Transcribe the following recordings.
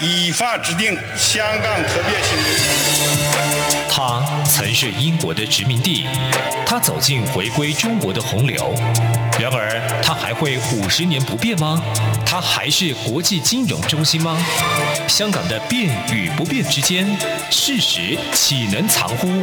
依法制定香港特别行政区。他曾是英国的殖民地，他走进回归中国的洪流。然而，他还会五十年不变吗？他还是国际金融中心吗？香港的变与不变之间，事实岂能藏乎？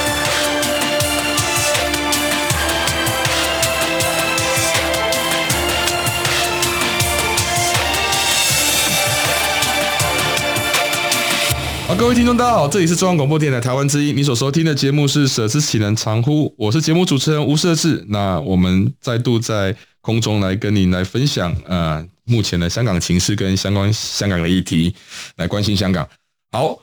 好，各位听众，大家好，这里是中央广播电台台湾之音，你所收听的节目是《舍之岂能藏乎》，我是节目主持人吴瑟智。那我们再度在空中来跟您来分享，呃，目前的香港情势跟相关香港的议题，来关心香港。好，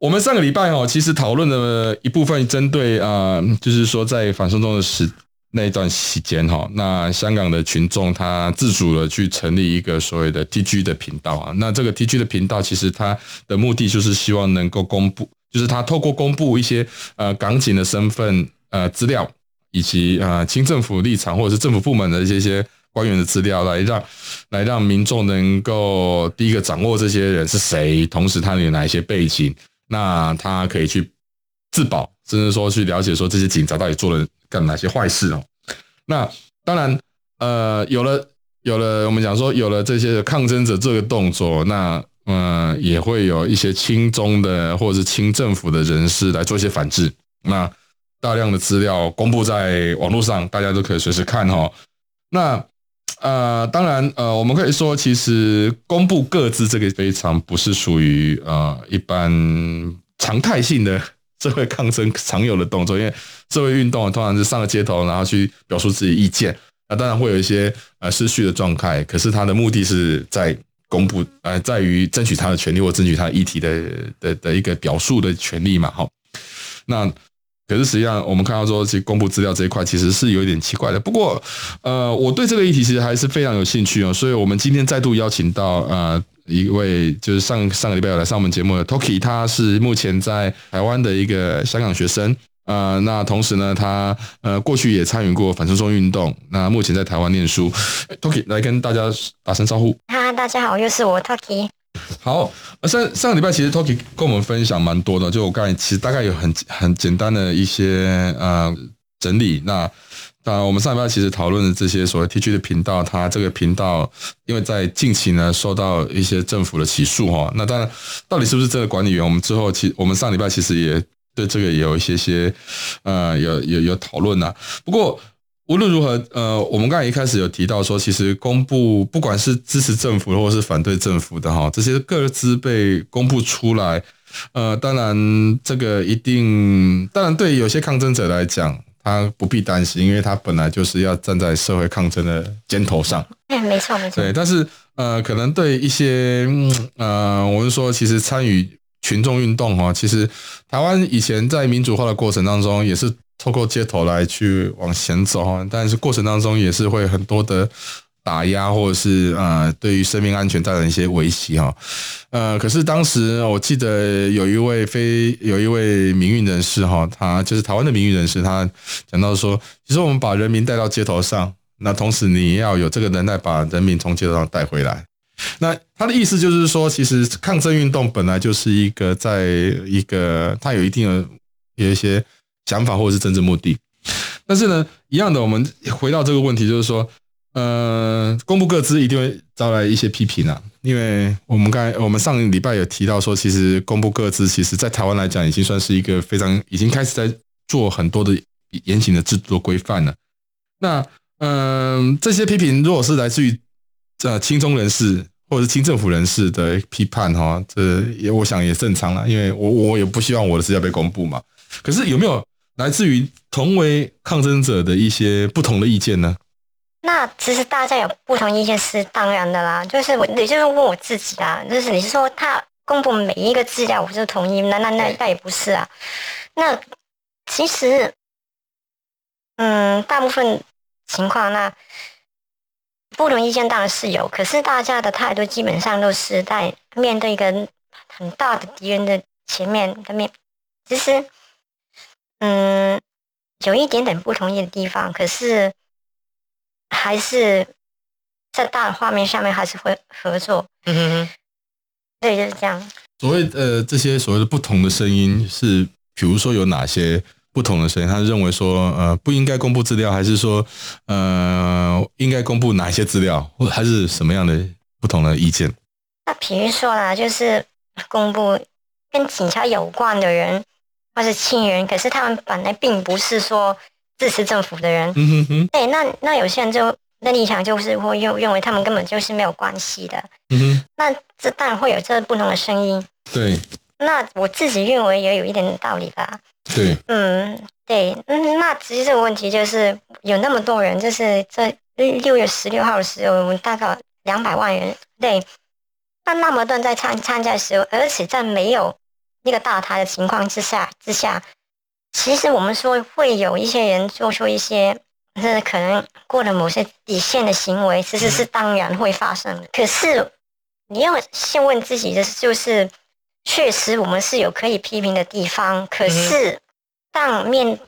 我们上个礼拜哦，其实讨论的一部分针对啊、呃，就是说在反送中的时。那一段时间哈，那香港的群众他自主的去成立一个所谓的 TG 的频道啊，那这个 TG 的频道其实它的目的就是希望能够公布，就是他透过公布一些呃港警的身份呃资料，以及呃清政府立场或者是政府部门的这些官员的资料，来让来让民众能够第一个掌握这些人是谁，同时他有哪一些背景，那他可以去自保，甚至说去了解说这些警察到底做了干哪些坏事哦。那当然，呃，有了有了，我们讲说有了这些抗争者这个动作，那嗯、也会有一些亲中的或者是亲政府的人士来做一些反制。那大量的资料公布在网络上，大家都可以随时看哈。那呃，当然呃，我们可以说，其实公布各自这个非常不是属于呃一般常态性的。社会抗争常有的动作，因为社会运动通常是上了街头，然后去表述自己意见。那当然会有一些呃失序的状态，可是他的目的是在公布，呃，在于争取他的权利或争取他的议题的的的一个表述的权利嘛。哈，那可是实际上我们看到说，其实公布资料这一块其实是有一点奇怪的。不过，呃，我对这个议题其实还是非常有兴趣哦，所以我们今天再度邀请到呃。一位就是上上个礼拜有来上我们节目的 Toki，他是目前在台湾的一个香港学生，呃，那同时呢，他呃过去也参与过反送中运动，那目前在台湾念书。Toki 来跟大家打声招呼。哈，大家好，又是我 Toki。好，上上个礼拜其实 Toki 跟我们分享蛮多的，就我刚才其实大概有很很简单的一些呃整理，那。那我们上礼拜其实讨论的这些所谓 TG 的频道，它这个频道因为在近期呢受到一些政府的起诉哈，那当然到底是不是这个管理员，我们之后其我们上礼拜其实也对这个也有一些些呃有有有讨论呐。不过无论如何，呃，我们刚才一开始有提到说，其实公布不管是支持政府或者是反对政府的哈，这些个资被公布出来，呃，当然这个一定，当然对有些抗争者来讲。他不必担心，因为他本来就是要站在社会抗争的肩头上。哎，没错没错。对，但是呃，可能对一些呃，我们说其实参与群众运动哈，其实台湾以前在民主化的过程当中，也是透过街头来去往前走，但是过程当中也是会很多的。打压或者是呃，对于生命安全带来一些威胁哈，呃，可是当时我记得有一位非有一位民运人士哈，他就是台湾的民运人士，他讲到说，其实我们把人民带到街头上，那同时你要有这个能耐把人民从街头上带回来。那他的意思就是说，其实抗争运动本来就是一个在一个他有一定的有一些想法或者是政治目的，但是呢，一样的，我们回到这个问题，就是说。呃，公布个资一定会招来一些批评啊，因为我们刚才我们上礼拜有提到说，其实公布个资，其实在台湾来讲，已经算是一个非常已经开始在做很多的严谨的制度规范了。那嗯、这些批评如果是来自于这亲中人士或者是亲政府人士的批判哈，这也我想也正常了，因为我我也不希望我的资料被公布嘛。可是有没有来自于同为抗争者的一些不同的意见呢？那其实大家有不同意见是当然的啦，就是我，也就是问我自己啊，就是你是说他公布每一个资料，我就同意？那那那那也不是啊。那其实，嗯，大部分情况，那不同意见当然是有，可是大家的态度基本上都是在面对一个很大的敌人的前面的面，其实嗯有一点点不同意的地方，可是还是在大的画面上面还是会合作。嗯哼哼，对，就是这样。所谓呃这些所谓的不同的声音是，比如说有哪些？不同的声音，他认为说，呃，不应该公布资料，还是说，呃，应该公布哪些资料，或还是什么样的不同的意见？那比如说啦，就是公布跟警察有关的人，或是亲人，可是他们本来并不是说支持政府的人。嗯哼哼。对，那那有些人就那立场就是会认认为他们根本就是没有关系的。嗯哼。那这当然会有这不同的声音。对。那我自己认为也有一点道理吧。对，嗯，对，嗯，那其实这个问题就是有那么多人，就是在六月十六号的时候，我们大概两百万人，对，那那么多人在参参加的时候，而且在没有那个大台的情况之下之下，其实我们说会有一些人做出一些，是可能过了某些底线的行为，其实是当然会发生的。可是你要先问自己的就是。确实，我们是有可以批评的地方。可是，当面，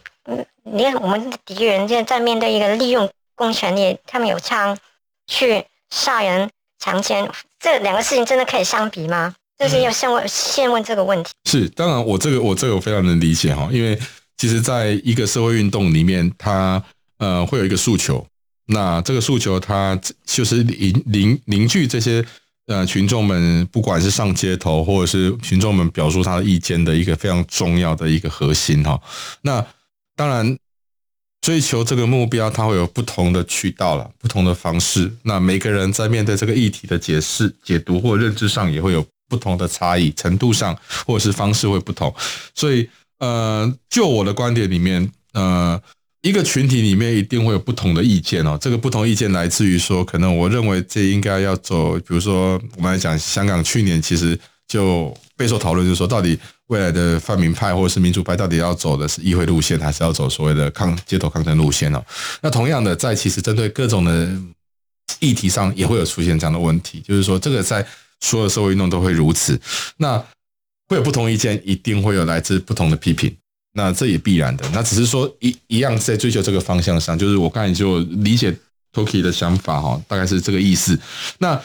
你看我们的敌人现在在面对一个利用公权力，他们有枪去杀人、强奸，这两个事情真的可以相比吗？就是要先问，先问这个问题。是，当然，我这个我这个我非常能理解哈，因为其实在一个社会运动里面，它呃会有一个诉求，那这个诉求它就是凝凝凝聚这些。呃，群众们不管是上街头，或者是群众们表述他的意见的一个非常重要的一个核心哈。那当然，追求这个目标，它会有不同的渠道了，不同的方式。那每个人在面对这个议题的解释、解读或认知上，也会有不同的差异程度上，或者是方式会不同。所以，呃，就我的观点里面，呃。一个群体里面一定会有不同的意见哦，这个不同意见来自于说，可能我认为这应该要走，比如说我们来讲，香港去年其实就备受讨论，就是说到底未来的泛民派或者是民主派到底要走的是议会路线，还是要走所谓的抗街头抗争路线哦？那同样的，在其实针对各种的议题上，也会有出现这样的问题，就是说这个在所有社会运动都会如此，那会有不同意见，一定会有来自不同的批评。那这也必然的，那只是说一一样在追求这个方向上，就是我刚才就理解 Toki 的想法哈，大概是这个意思。那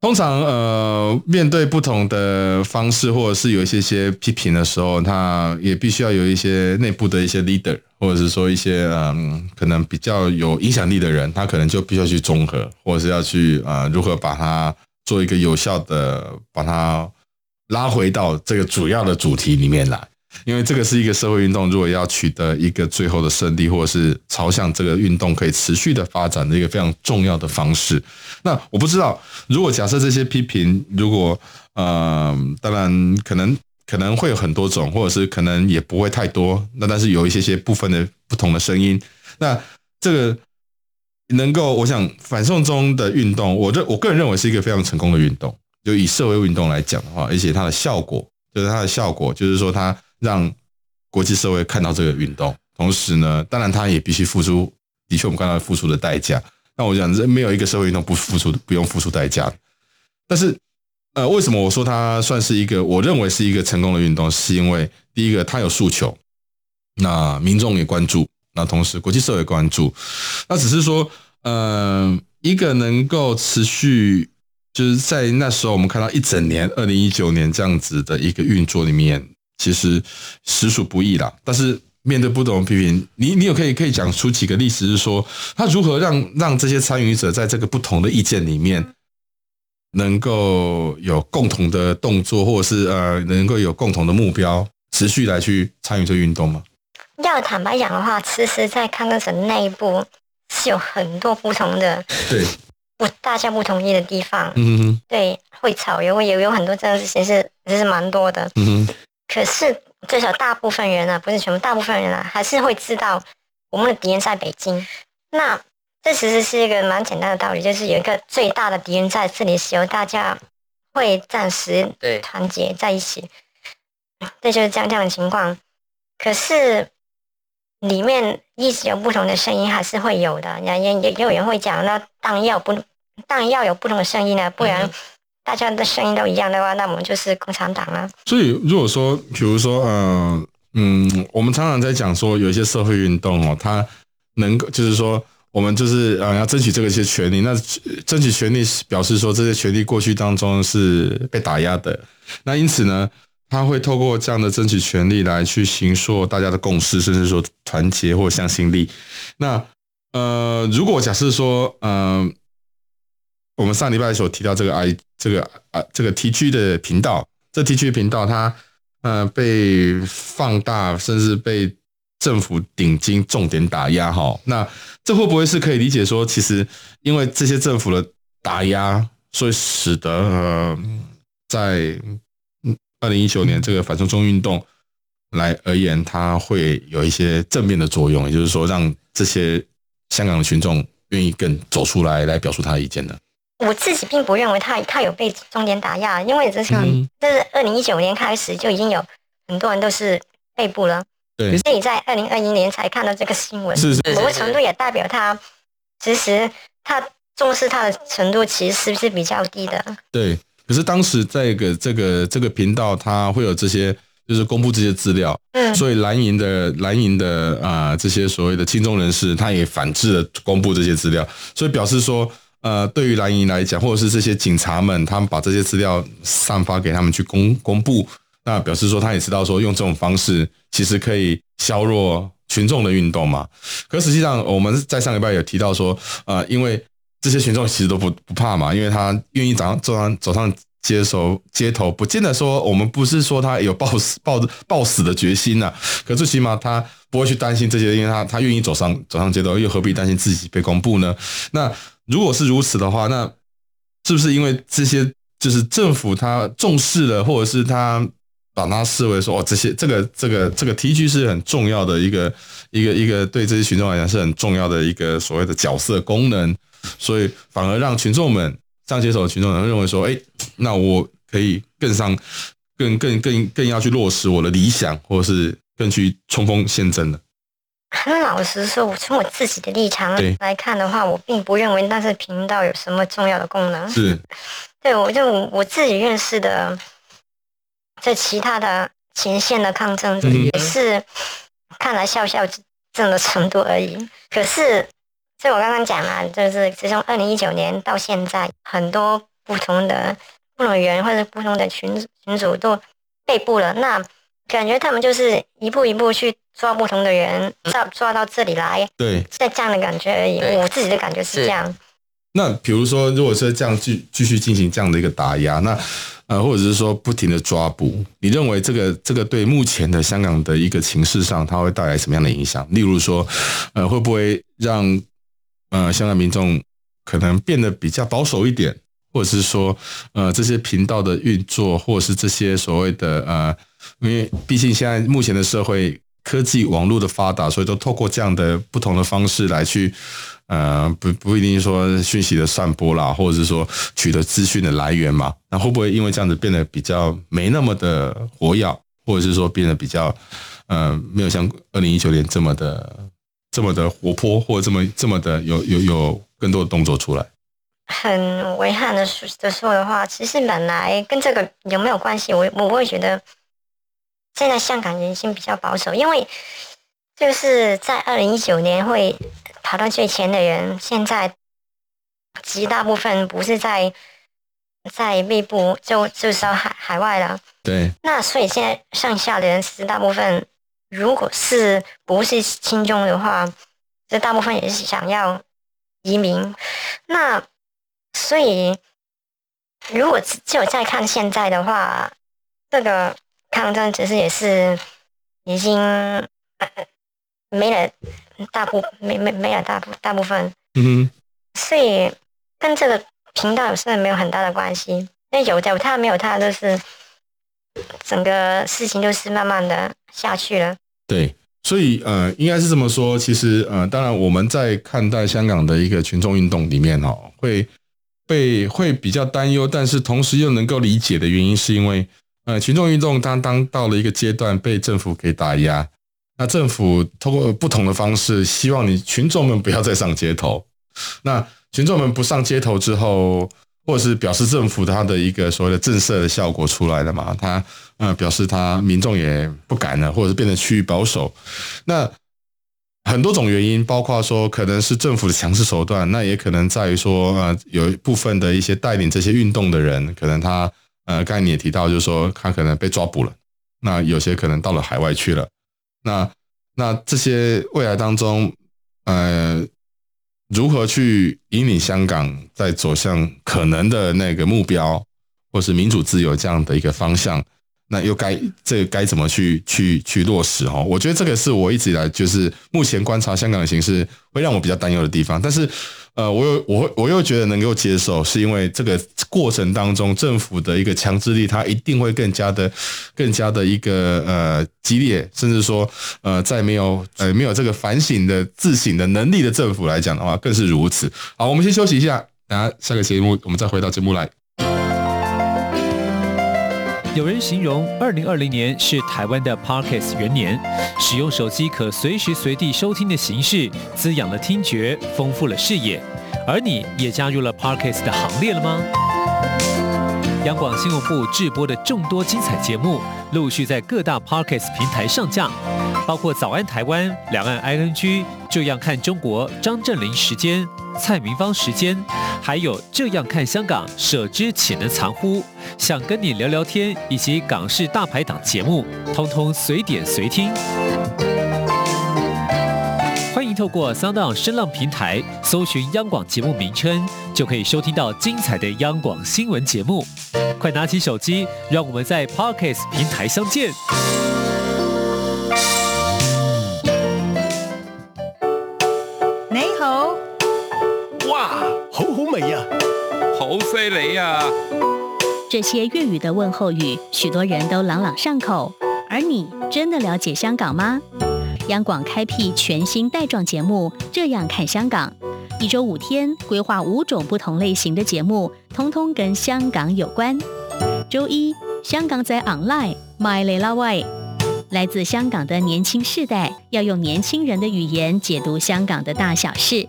通常呃，面对不同的方式，或者是有一些些批评的时候，他也必须要有一些内部的一些 leader，或者是说一些嗯，可能比较有影响力的人，他可能就必须要去综合，或者是要去啊、呃，如何把它做一个有效的，把它拉回到这个主要的主题里面来。因为这个是一个社会运动，如果要取得一个最后的胜利，或者是朝向这个运动可以持续的发展的一个非常重要的方式。那我不知道，如果假设这些批评，如果呃，当然可能可能会有很多种，或者是可能也不会太多。那但是有一些些部分的不同的声音，那这个能够，我想反送中的运动，我认我个人认为是一个非常成功的运动。就以社会运动来讲的话，而且它的效果，就是它的效果，就是说它。让国际社会看到这个运动，同时呢，当然他也必须付出，的确我们看到付出的代价。那我想，这，没有一个社会运动不付出、不用付出代价。但是，呃，为什么我说它算是一个，我认为是一个成功的运动？是因为第一个，它有诉求，那民众也关注，那同时国际社会关注。那只是说，呃，一个能够持续，就是在那时候我们看到一整年，二零一九年这样子的一个运作里面。其实实属不易啦，但是面对不同的批评，你你有可以可以讲出几个例子，是说他如何让让这些参与者在这个不同的意见里面，能够有共同的动作，或者是呃能够有共同的目标，持续来去参与这运动吗？要坦白讲的话，其实，在抗争者内部是有很多不同的，对，不大家不同意的地方，嗯哼，对，会吵，也会有有很多这样的事情是其实蛮多的，嗯哼。可是，最少大部分人啊，不是全部，大部分人啊，还是会知道我们的敌人在北京。那这其实是一个蛮简单的道理，就是有一个最大的敌人在这里的时候，大家会暂时团结在一起。对，这就是这样这样的情况。可是里面一直有不同的声音，还是会有的。也也也有人会讲，那当然要不，当然要有不同的声音呢，不然。大家的声音都一样的话，那我们就是共产党了。所以如果说，比如说，嗯嗯，我们常常在讲说，有一些社会运动哦，它能够就是说，我们就是呃要争取这个一些权利，那争取权利表示说，这些权利过去当中是被打压的，那因此呢，他会透过这样的争取权利来去形塑大家的共识，甚至说团结或向心力。那呃，如果假设说，嗯、呃，我们上礼拜所提到这个 I 这个啊这个 TG 的频道，这 TG 频道它呃被放大，甚至被政府顶金重点打压哈，那这会不会是可以理解说，其实因为这些政府的打压，所以使得呃在二零一九年这个反送中运动来而言，它会有一些正面的作用，也就是说，让这些香港的群众愿意更走出来，来表述他的意见的。我自己并不认为他他有被重点打压，因为这是这是二零一九年开始就已经有很多人都是被捕了。对，所以在二零二一年才看到这个新闻，是是是是某个程度也代表他其实他重视他的程度其实是不是比较低的？对。可是当时这个这个这个频道，它会有这些，就是公布这些资料，嗯，所以蓝营的蓝营的啊、呃、这些所谓的亲中人士，他也反制了公布这些资料，所以表示说，呃，对于蓝营来讲，或者是这些警察们，他们把这些资料散发给他们去公公布，那表示说他也知道说用这种方式其实可以削弱群众的运动嘛。可实际上我们在上礼拜有提到说，呃，因为。这些群众其实都不不怕嘛，因为他愿意早上走上走上街头街头，不见得说我们不是说他有抱死抱抱死的决心呐、啊，可最起码他不会去担心这些，因为他他愿意走上走上街头，又何必担心自己被公布呢？那如果是如此的话，那是不是因为这些就是政府他重视了，或者是他把它视为说哦，这些这个这个这个 TG 是很重要的一个一个一个对这些群众来讲是很重要的一个所谓的角色功能？所以反而让群众们上街头的群众们认为说，哎，那我可以更上，更更更更要去落实我的理想，或者是更去冲锋陷阵的。很老实说，我从我自己的立场来看的话，我并不认为那是频道有什么重要的功能。是，对，我就我自己认识的，在其他的前线的抗争者也是看来笑笑这样的程度而已。可是。所以我刚刚讲了，就是自从二零一九年到现在，很多不同的不同人或者不同的群群组都被捕了。那感觉他们就是一步一步去抓不同的人，抓抓到这里来。对，在这样的感觉而已。我自己的感觉是这样。那比如说，如果是这样继继续进行这样的一个打压，那呃，或者是说不停的抓捕，你认为这个这个对目前的香港的一个情势上，它会带来什么样的影响？例如说，呃，会不会让呃，香港民众可能变得比较保守一点，或者是说，呃，这些频道的运作，或者是这些所谓的呃，因为毕竟现在目前的社会科技网络的发达，所以都透过这样的不同的方式来去，呃，不不一定说讯息的散播啦，或者是说取得资讯的来源嘛，那会不会因为这样子变得比较没那么的活跃，或者是说变得比较，呃，没有像二零一九年这么的？这么的活泼，或者这么这么的有有有更多的动作出来，很遗憾的说的说的话，其实本来跟这个有没有关系？我我会觉得，现在香港人心比较保守，因为就是在二零一九年会跑到最前的人，现在极大部分不是在在内部，就就是到海海外了。对，那所以现在剩下的人其实大部分。如果是不是亲中的话，这大部分也是想要移民。那所以，如果只有再看现在的话，这个抗争其实也是已经没了大部没没没了大部大部分。嗯哼。所以跟这个频道有是没有很大的关系，因为有有他没有他，就是整个事情就是慢慢的。下去了，对，所以呃，应该是这么说。其实呃，当然我们在看待香港的一个群众运动里面哦，会被会比较担忧，但是同时又能够理解的原因，是因为呃，群众运动当当到了一个阶段被政府给打压，那政府通过不同的方式，希望你群众们不要再上街头。那群众们不上街头之后，或者是表示政府它的一个所谓的震慑的效果出来了嘛？它呃表示它民众也不敢了，或者是变得趋于保守。那很多种原因，包括说可能是政府的强势手段，那也可能在于说呃有一部分的一些带领这些运动的人，可能他呃刚才你也提到，就是说他可能被抓捕了，那有些可能到了海外去了。那那这些未来当中，呃。如何去引领香港在走向可能的那个目标，或是民主自由这样的一个方向？那又该这该怎么去去去落实哈？我觉得这个是我一直以来就是目前观察香港的形势会让我比较担忧的地方。但是，呃，我又我我又觉得能够接受，是因为这个过程当中政府的一个强制力，它一定会更加的更加的一个呃激烈，甚至说呃在没有呃没有这个反省的自省的能力的政府来讲的话，更是如此。好，我们先休息一下，等下下个节目我们再回到节目来。有人形容二零二零年是台湾的 Parkes 元年，使用手机可随时随地收听的形式，滋养了听觉，丰富了视野。而你也加入了 Parkes 的行列了吗？央广新闻部制播的众多精彩节目，陆续在各大 Parkes 平台上架，包括《早安台湾》、《两岸 ING》、《这样看中国》、张正霖时间。蔡明芳时间，还有这样看香港，舍之岂能藏乎？想跟你聊聊天，以及港式大排档节目，通通随点随听。透过 SoundOn 声浪平台搜寻央广节目名称，就可以收听到精彩的央广新闻节目。快拿起手机，让我们在 Podcast 平台相见。你好哇，好好味呀，好犀利呀！这些粤语的问候语，许多人都朗朗上口。而你真的了解香港吗？央广开辟全新带状节目，这样看香港。一周五天，规划五种不同类型的节目，通通跟香港有关。周一，香港仔 online my l i l a way，，来自香港的年轻世代要用年轻人的语言解读香港的大小事。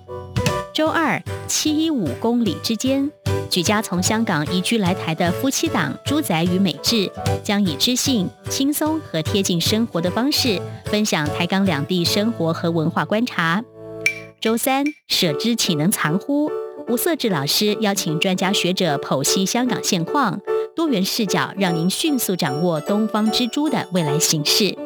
周二，七一五公里之间。举家从香港移居来台的夫妻档朱仔与美智，将以知性、轻松和贴近生活的方式，分享台港两地生活和文化观察。周三，舍之岂能藏乎？吴色智老师邀请专家学者剖析香港现况，多元视角让您迅速掌握东方之珠的未来形势。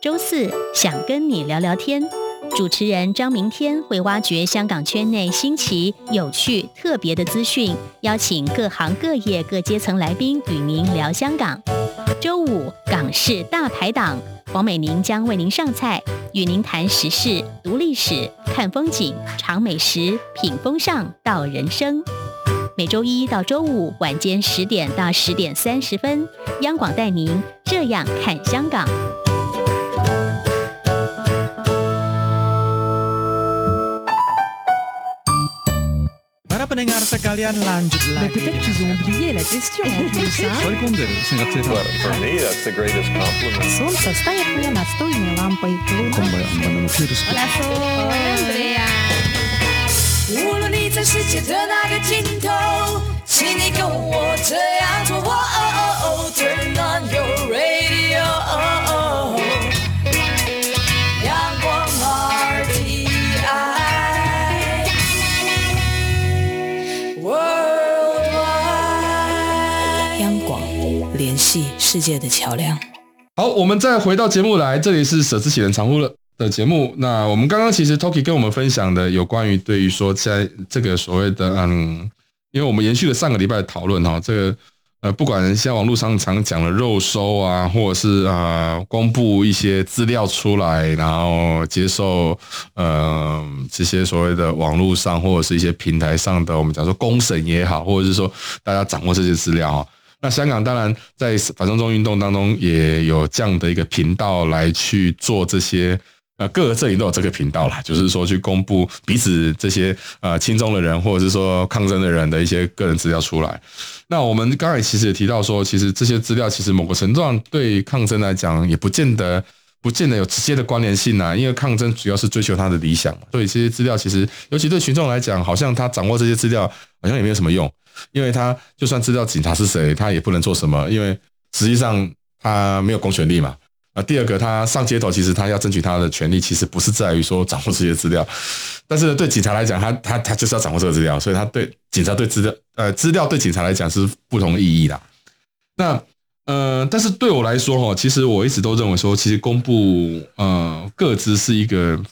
周四，想跟你聊聊天。主持人张明天会挖掘香港圈内新奇、有趣、特别的资讯，邀请各行各业各阶层来宾与您聊香港。周五港式大排档，黄美玲将为您上菜，与您谈时事、读历史、看风景、尝美食、品风尚、道人生。每周一到周五晚间十点到十点三十分，央广带您这样看香港。无论你在世界的哪个尽头，请你跟我这样做。Turn on your 世界的桥梁。好，我们再回到节目来，这里是舍之喜人藏乎了的节目。那我们刚刚其实 Toki 跟我们分享的有关于对于说在这个所谓的嗯，因为我们延续了上个礼拜的讨论哈，这个呃，不管现在网络上常讲的肉搜啊，或者是啊、公布一些资料出来，然后接受呃这些所谓的网络上或者是一些平台上的我们讲说公审也好，或者是说大家掌握这些资料哈。那香港当然在反送中运动当中也有这样的一个频道来去做这些，呃，各个阵营都有这个频道啦，就是说去公布彼此这些呃亲中的人或者是说抗争的人的一些个人资料出来。那我们刚才其实也提到说，其实这些资料其实某个程度上对抗争来讲也不见得不见得有直接的关联性啊，因为抗争主要是追求他的理想，所以这些资料其实尤其对群众来讲，好像他掌握这些资料好像也没有什么用。因为他就算知道警察是谁，他也不能做什么，因为实际上他没有公权力嘛。啊，第二个，他上街头，其实他要争取他的权利，其实不是在于说掌握这些资料，但是对警察来讲，他他他就是要掌握这个资料，所以他对警察对资料，呃，资料对警察来讲是不同意义的。那呃，但是对我来说哈，其实我一直都认为说，其实公布呃个资是一个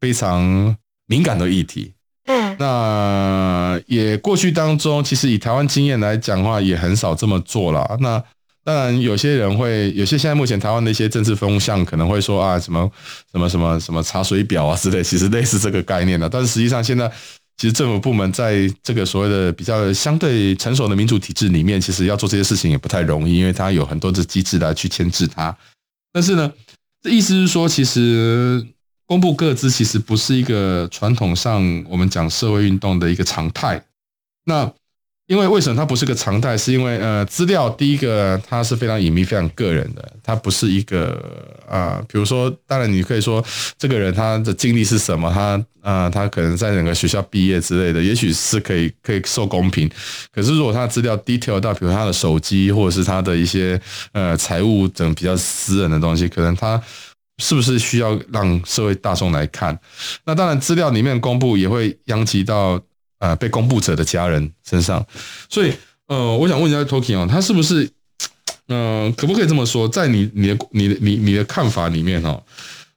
非常敏感的议题。那也过去当中，其实以台湾经验来讲的话，也很少这么做了。那当然，有些人会，有些现在目前台湾的一些政治风向可能会说啊，什么什么什么什么查水表啊之类，其实类似这个概念的。但是实际上，现在其实政府部门在这个所谓的比较相对成熟的民主体制里面，其实要做这些事情也不太容易，因为它有很多的机制来去牵制它。但是呢，这意思是说，其实公布个资其实不是一个传统上我们讲社会运动的一个常态。那因为为什么它不是个常态？是因为呃，资料第一个它是非常隐秘、非常个人的，它不是一个啊、呃，比如说，当然你可以说这个人他的经历是什么，他啊、他可能在哪个学校毕业之类的，也许是可以可以受公平。可是如果他资料 detail 到，比如他的手机或者是他的一些呃财务等比较私人的东西，可能他是不是需要让社会大众来看？那当然，资料里面公布也会殃及到。呃，被公布者的家人身上，所以呃，我想问一下 Toki 哦，他是不是嗯、呃，可不可以这么说，在你你的你的你你的看法里面哈，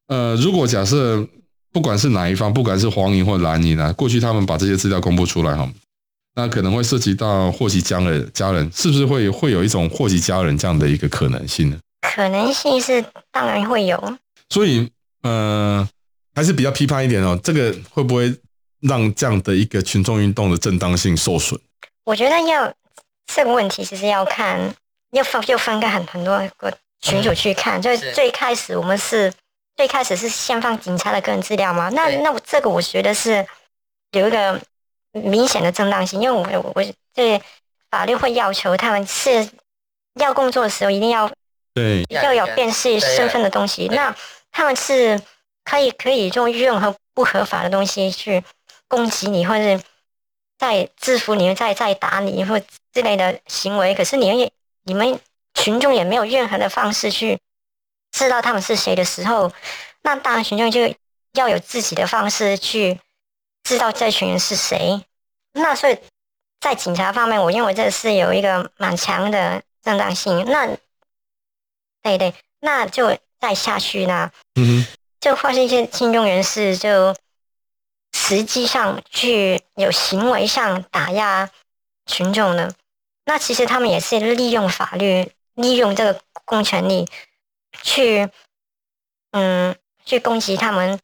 呃，如果假设不管是哪一方，不管是黄银或蓝银啊，过去他们把这些资料公布出来哈，那可能会涉及到祸及家人，家人是不是会会有一种祸及家人这样的一个可能性呢？可能性是当然会有，所以呃，还是比较批判一点哦，这个会不会？让这样的一个群众运动的正当性受损，我觉得要这个问题，其实要看，要分就分开很很多个群组去看。就是最开始我们是最开始是先放警察的个人资料嘛？那那我这个我觉得是有一个明显的正当性，因为我我对法律会要求他们是要工作的时候一定要对要有辨识身份的东西，那他们是可以可以用任何不合法的东西去。攻击你，或者在制服你，再再打你，或之类的行为，可是你们也你们群众也没有任何的方式去知道他们是谁的时候，那当然群众就要有自己的方式去知道这群人是谁。那所以在警察方面，我认为这是有一个蛮强的正当性。那对对，那就再下去呢，嗯，就发现一些亲中人士就。实际上去有行为上打压群众呢，那其实他们也是利用法律，利用这个公权力去，嗯，去攻击他们。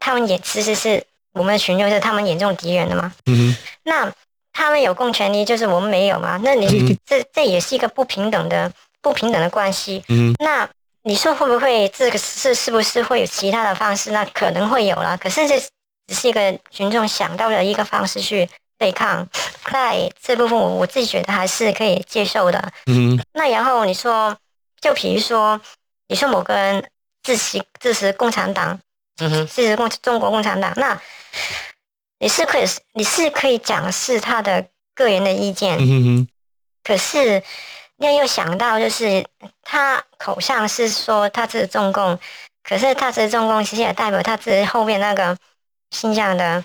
他们也其实是我们的群众是他们眼中的敌人的嘛。嗯。那他们有公权力，就是我们没有嘛？那你这这也是一个不平等的不平等的关系。嗯。那你说会不会这个是是不是会有其他的方式？那可能会有啦。可是这。只是一个群众想到的一个方式去对抗，在这部分我我自己觉得还是可以接受的。嗯，那然后你说，就比如说，你说某个人支持支持共产党，嗯哼，支持共中国共产党，那你是可以你是可以讲是他的个人的意见，嗯哼，可是你又想到就是他口上是说他支持中共，可是他支持中共其实也代表他支持后面那个。新疆的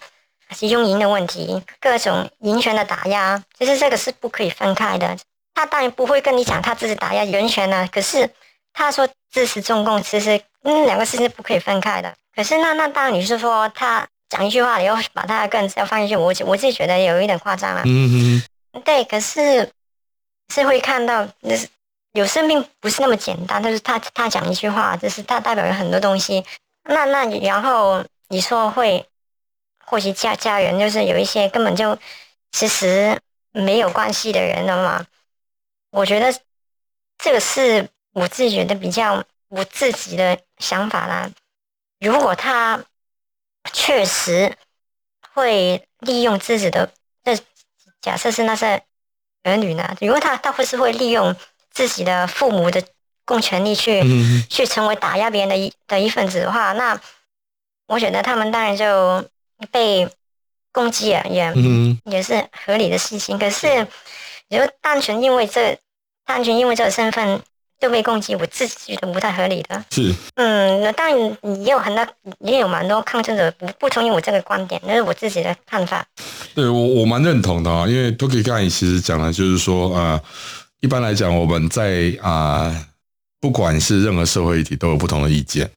集中营的问题，各种人权的打压，其实这个是不可以分开的。他当然不会跟你讲他自己打压人权呢，可是他说支持中共，其实嗯两个事情是不可以分开的。可是那那当然你是说他讲一句话，你要把他的个人资料放进去，我我自己觉得有一点夸张了。嗯嗯。对，可是是会看到，那是有生命不是那么简单，就是他他讲一句话，就是他代表了很多东西。那那然后你说会。或许家家人就是有一些根本就其实没有关系的人了嘛。我觉得这个是我自己觉得比较我自己的想法啦。如果他确实会利用自己的，这假设是那些儿女呢？如果他他会是会利用自己的父母的公权力去去成为打压别人的一的一份子的话，那我觉得他们当然就。被攻击也也、嗯也是合理的事情。可是，你说单纯因为这单纯因为这个身份就被攻击，我自己觉得不太合理的。是嗯，那当然也有很多也有蛮多抗争者不不同意我这个观点，那是我自己的看法。对我我蛮认同的啊，因为 Toki 刚才其实讲的就是说，呃，一般来讲我们在啊、不管是任何社会议题都有不同的意见。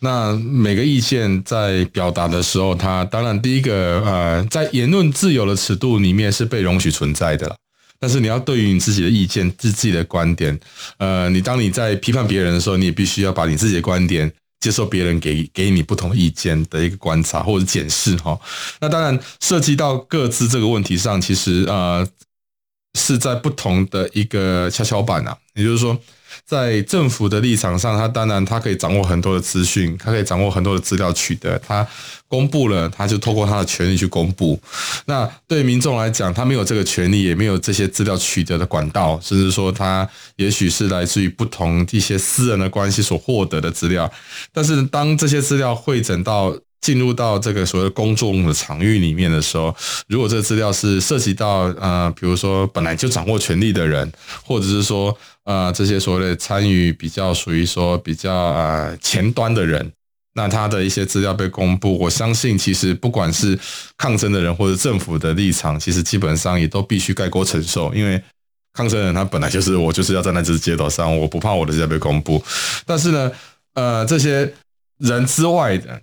那每个意见在表达的时候，它当然第一个呃，在言论自由的尺度里面是被容许存在的了。但是你要对于你自己的意见、自己的观点，呃，你当你在批判别人的时候，你也必须要把你自己的观点接受别人给给你不同意见的一个观察或者检视哈。那当然涉及到各自这个问题上，其实呃是在不同的一个跷跷板啊，也就是说。在政府的立场上，他当然他可以掌握很多的资讯，他可以掌握很多的资料取得，他公布了，他就透过他的权利去公布。那对民众来讲，他没有这个权利，也没有这些资料取得的管道，甚至说他也许是来自于不同一些私人的关系所获得的资料。但是当这些资料汇整到进入到这个所谓公众的场域里面的时候，如果这资料是涉及到呃，比如说本来就掌握权力的人，或者是说呃这些所谓的参与比较属于说比较呃前端的人，那他的一些资料被公布，我相信其实不管是抗争的人或者政府的立场，其实基本上也都必须概过承受，因为抗争人他本来就是我就是要站在这支街头上，我不怕我的资料被公布，但是呢，呃这些人之外的。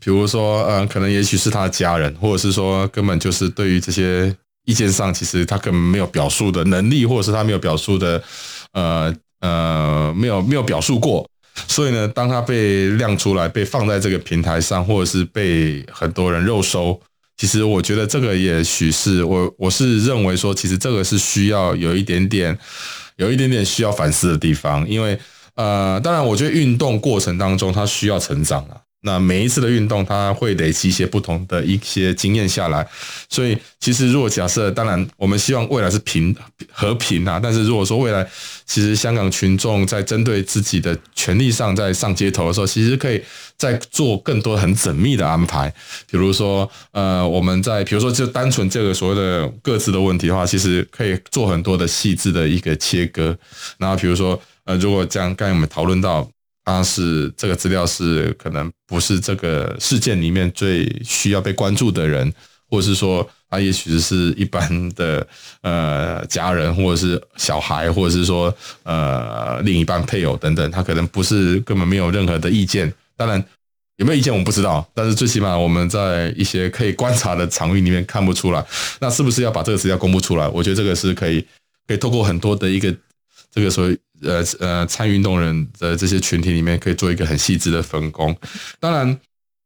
比如说，呃，可能也许是他的家人，或者是说根本就是对于这些意见上，其实他根本没有表述的能力，或者是他没有表述的，呃呃，没有没有表述过。所以呢，当他被亮出来，被放在这个平台上，或者是被很多人肉收，其实我觉得这个也许是我我是认为说，其实这个是需要有一点点有一点点需要反思的地方，因为呃，当然，我觉得运动过程当中他需要成长啊。那每一次的运动，它会累积一些不同的一些经验下来，所以其实如果假设，当然我们希望未来是平和平啊，但是如果说未来其实香港群众在针对自己的权利上，在上街头的时候，其实可以再做更多很缜密的安排，比如说呃，我们在比如说就单纯这个所谓的各自的问题的话，其实可以做很多的细致的一个切割，然后比如说呃，如果这样刚才我们讨论到。他是这个资料是可能不是这个事件里面最需要被关注的人，或者是说他也许是一般的呃家人，或者是小孩，或者是说呃另一半配偶等等，他可能不是根本没有任何的意见。当然有没有意见我们不知道，但是最起码我们在一些可以观察的场域里面看不出来。那是不是要把这个资料公布出来？我觉得这个是可以可以透过很多的一个这个所谓。呃呃，参与运动人的这些群体里面，可以做一个很细致的分工。当然，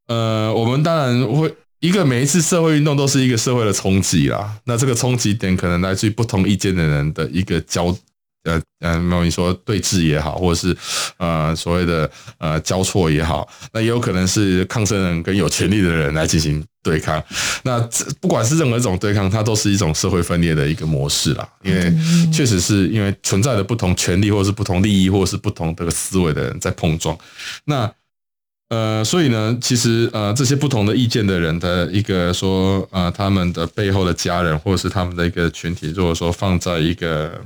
呃，我们当然会一个每一次社会运动都是一个社会的冲击啦。那这个冲击点可能来自于不同意见的人的一个交。呃呃，没有你说对峙也好，或者是呃所谓的呃交错也好，那也有可能是抗争人跟有权力的人来进行对抗。那不管是任何一种对抗，它都是一种社会分裂的一个模式啦。因为确实是因为存在的不同权利，或者是不同利益，或者是不同的思维的人在碰撞。那呃，所以呢，其实呃这些不同的意见的人的一个说呃他们的背后的家人，或者是他们的一个群体，如果说放在一个。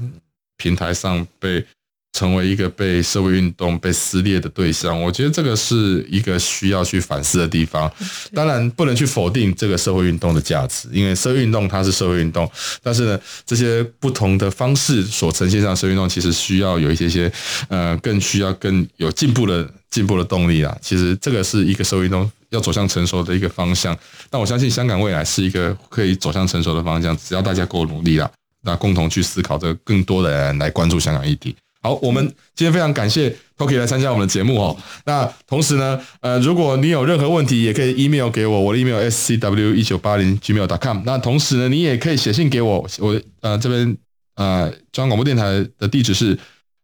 平台上被成为一个被社会运动被撕裂的对象，我觉得这个是一个需要去反思的地方。当然不能去否定这个社会运动的价值，因为社会运动它是社会运动。但是呢，这些不同的方式所呈现上的社会运动，其实需要有一些些呃，更需要更有进步的进步的动力啊。其实这个是一个社会运动要走向成熟的一个方向。但我相信香港未来是一个可以走向成熟的方向，只要大家够努力啦。那共同去思考，这个更多的人来关注香港议题。好，我们今天非常感谢 Toki 来参加我们的节目哦。那同时呢，呃，如果你有任何问题，也可以 email 给我，我的 email scw 一九八零 gmail.com。那同时呢，你也可以写信给我，我呃这边呃中央广播电台的地址是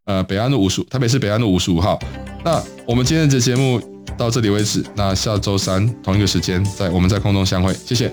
呃北安路五十，台北市北安路五十五号。那我们今天的节目到这里为止，那下周三同一个时间在我们在空中相会，谢谢。